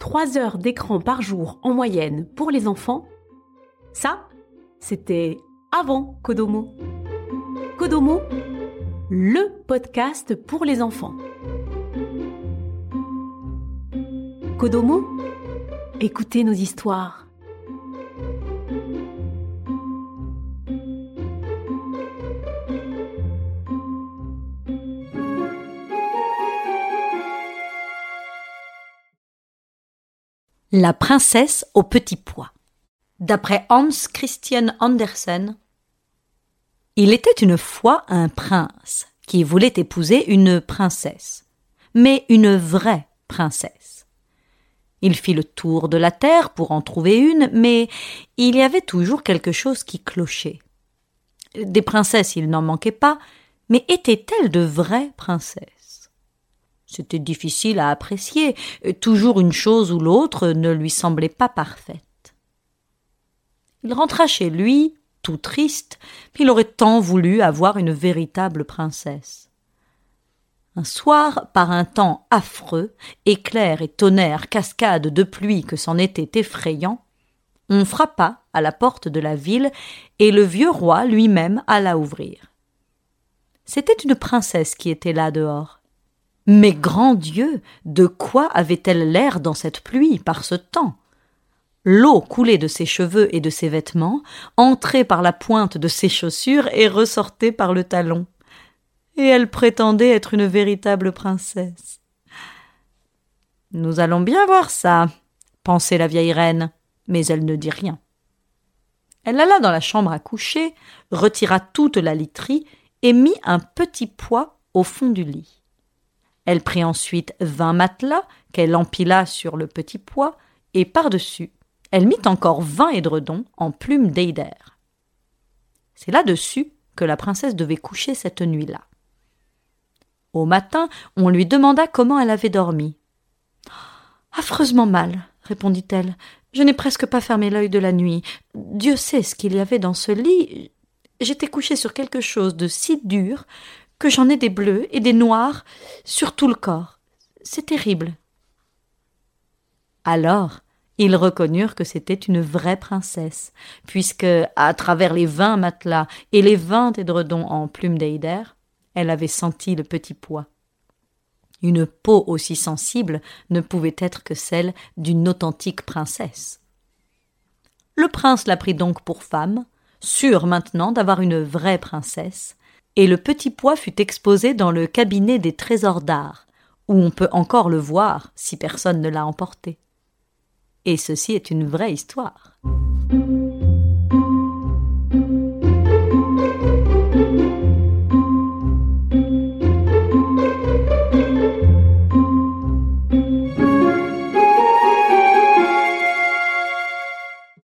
3 heures d'écran par jour en moyenne pour les enfants, ça, c'était avant Kodomo. Kodomo, le podcast pour les enfants. Kodomo, écoutez nos histoires. La princesse au petit pois. D'après Hans Christian Andersen, il était une fois un prince qui voulait épouser une princesse, mais une vraie princesse. Il fit le tour de la terre pour en trouver une, mais il y avait toujours quelque chose qui clochait. Des princesses il n'en manquait pas, mais étaient-elles de vraies princesses? C'était difficile à apprécier, toujours une chose ou l'autre ne lui semblait pas parfaite. Il rentra chez lui, tout triste, il aurait tant voulu avoir une véritable princesse. Un soir, par un temps affreux, éclairs et tonnerres, cascades de pluie que c'en était effrayant, on frappa à la porte de la ville et le vieux roi lui-même alla ouvrir. C'était une princesse qui était là dehors. Mais grand Dieu, de quoi avait-elle l'air dans cette pluie, par ce temps? L'eau coulait de ses cheveux et de ses vêtements, entrait par la pointe de ses chaussures et ressortait par le talon. Et elle prétendait être une véritable princesse. Nous allons bien voir ça, pensait la vieille reine, mais elle ne dit rien. Elle alla dans la chambre à coucher, retira toute la literie et mit un petit poids au fond du lit. Elle prit ensuite vingt matelas qu'elle empila sur le petit poids, et par-dessus, elle mit encore vingt édredons en plumes d'eider. C'est là-dessus que la princesse devait coucher cette nuit-là. Au matin, on lui demanda comment elle avait dormi. Affreusement mal, répondit-elle. Je n'ai presque pas fermé l'œil de la nuit. Dieu sait ce qu'il y avait dans ce lit. J'étais couchée sur quelque chose de si dur que j'en ai des bleus et des noirs sur tout le corps. C'est terrible. Alors, ils reconnurent que c'était une vraie princesse, puisque, à travers les vingt matelas et les vingt édredons en plumes d'eider, elle avait senti le petit poids. Une peau aussi sensible ne pouvait être que celle d'une authentique princesse. Le prince la prit donc pour femme, sûr maintenant d'avoir une vraie princesse, et le petit pois fut exposé dans le cabinet des trésors d'art, où on peut encore le voir si personne ne l'a emporté. Et ceci est une vraie histoire.